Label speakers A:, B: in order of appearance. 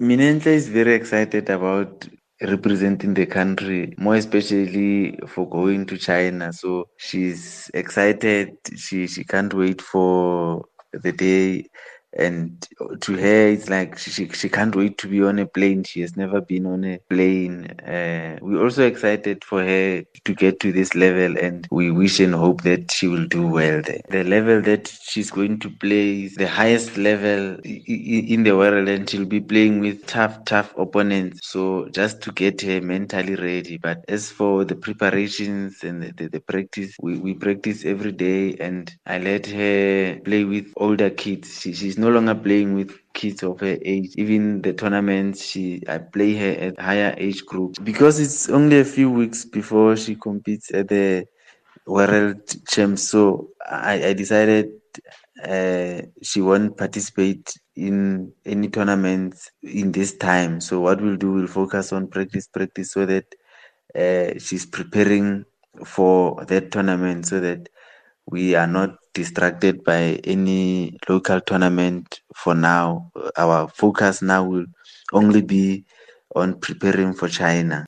A: Minenhle is very excited about representing the country, more especially for going to China. So she's excited. She she can't wait for the day. And to her, it's like she, she can't wait to be on a plane. She has never been on a plane. Uh, we're also excited for her to get to this level, and we wish and hope that she will do well there. The level that she's going to play is the highest level in the world, and she'll be playing with tough, tough opponents. So just to get her mentally ready. But as for the preparations and the, the, the practice, we, we practice every day, and I let her play with older kids. She, she's no longer playing with kids of her age. Even the tournament, she I play her at higher age groups because it's only a few weeks before she competes at the world champs. So I, I decided uh, she won't participate in any tournaments in this time. So what we'll do, we'll focus on practice, practice, so that uh, she's preparing for that tournament, so that we are not distracted by any local tournament for now. Our focus now will only be on preparing for China.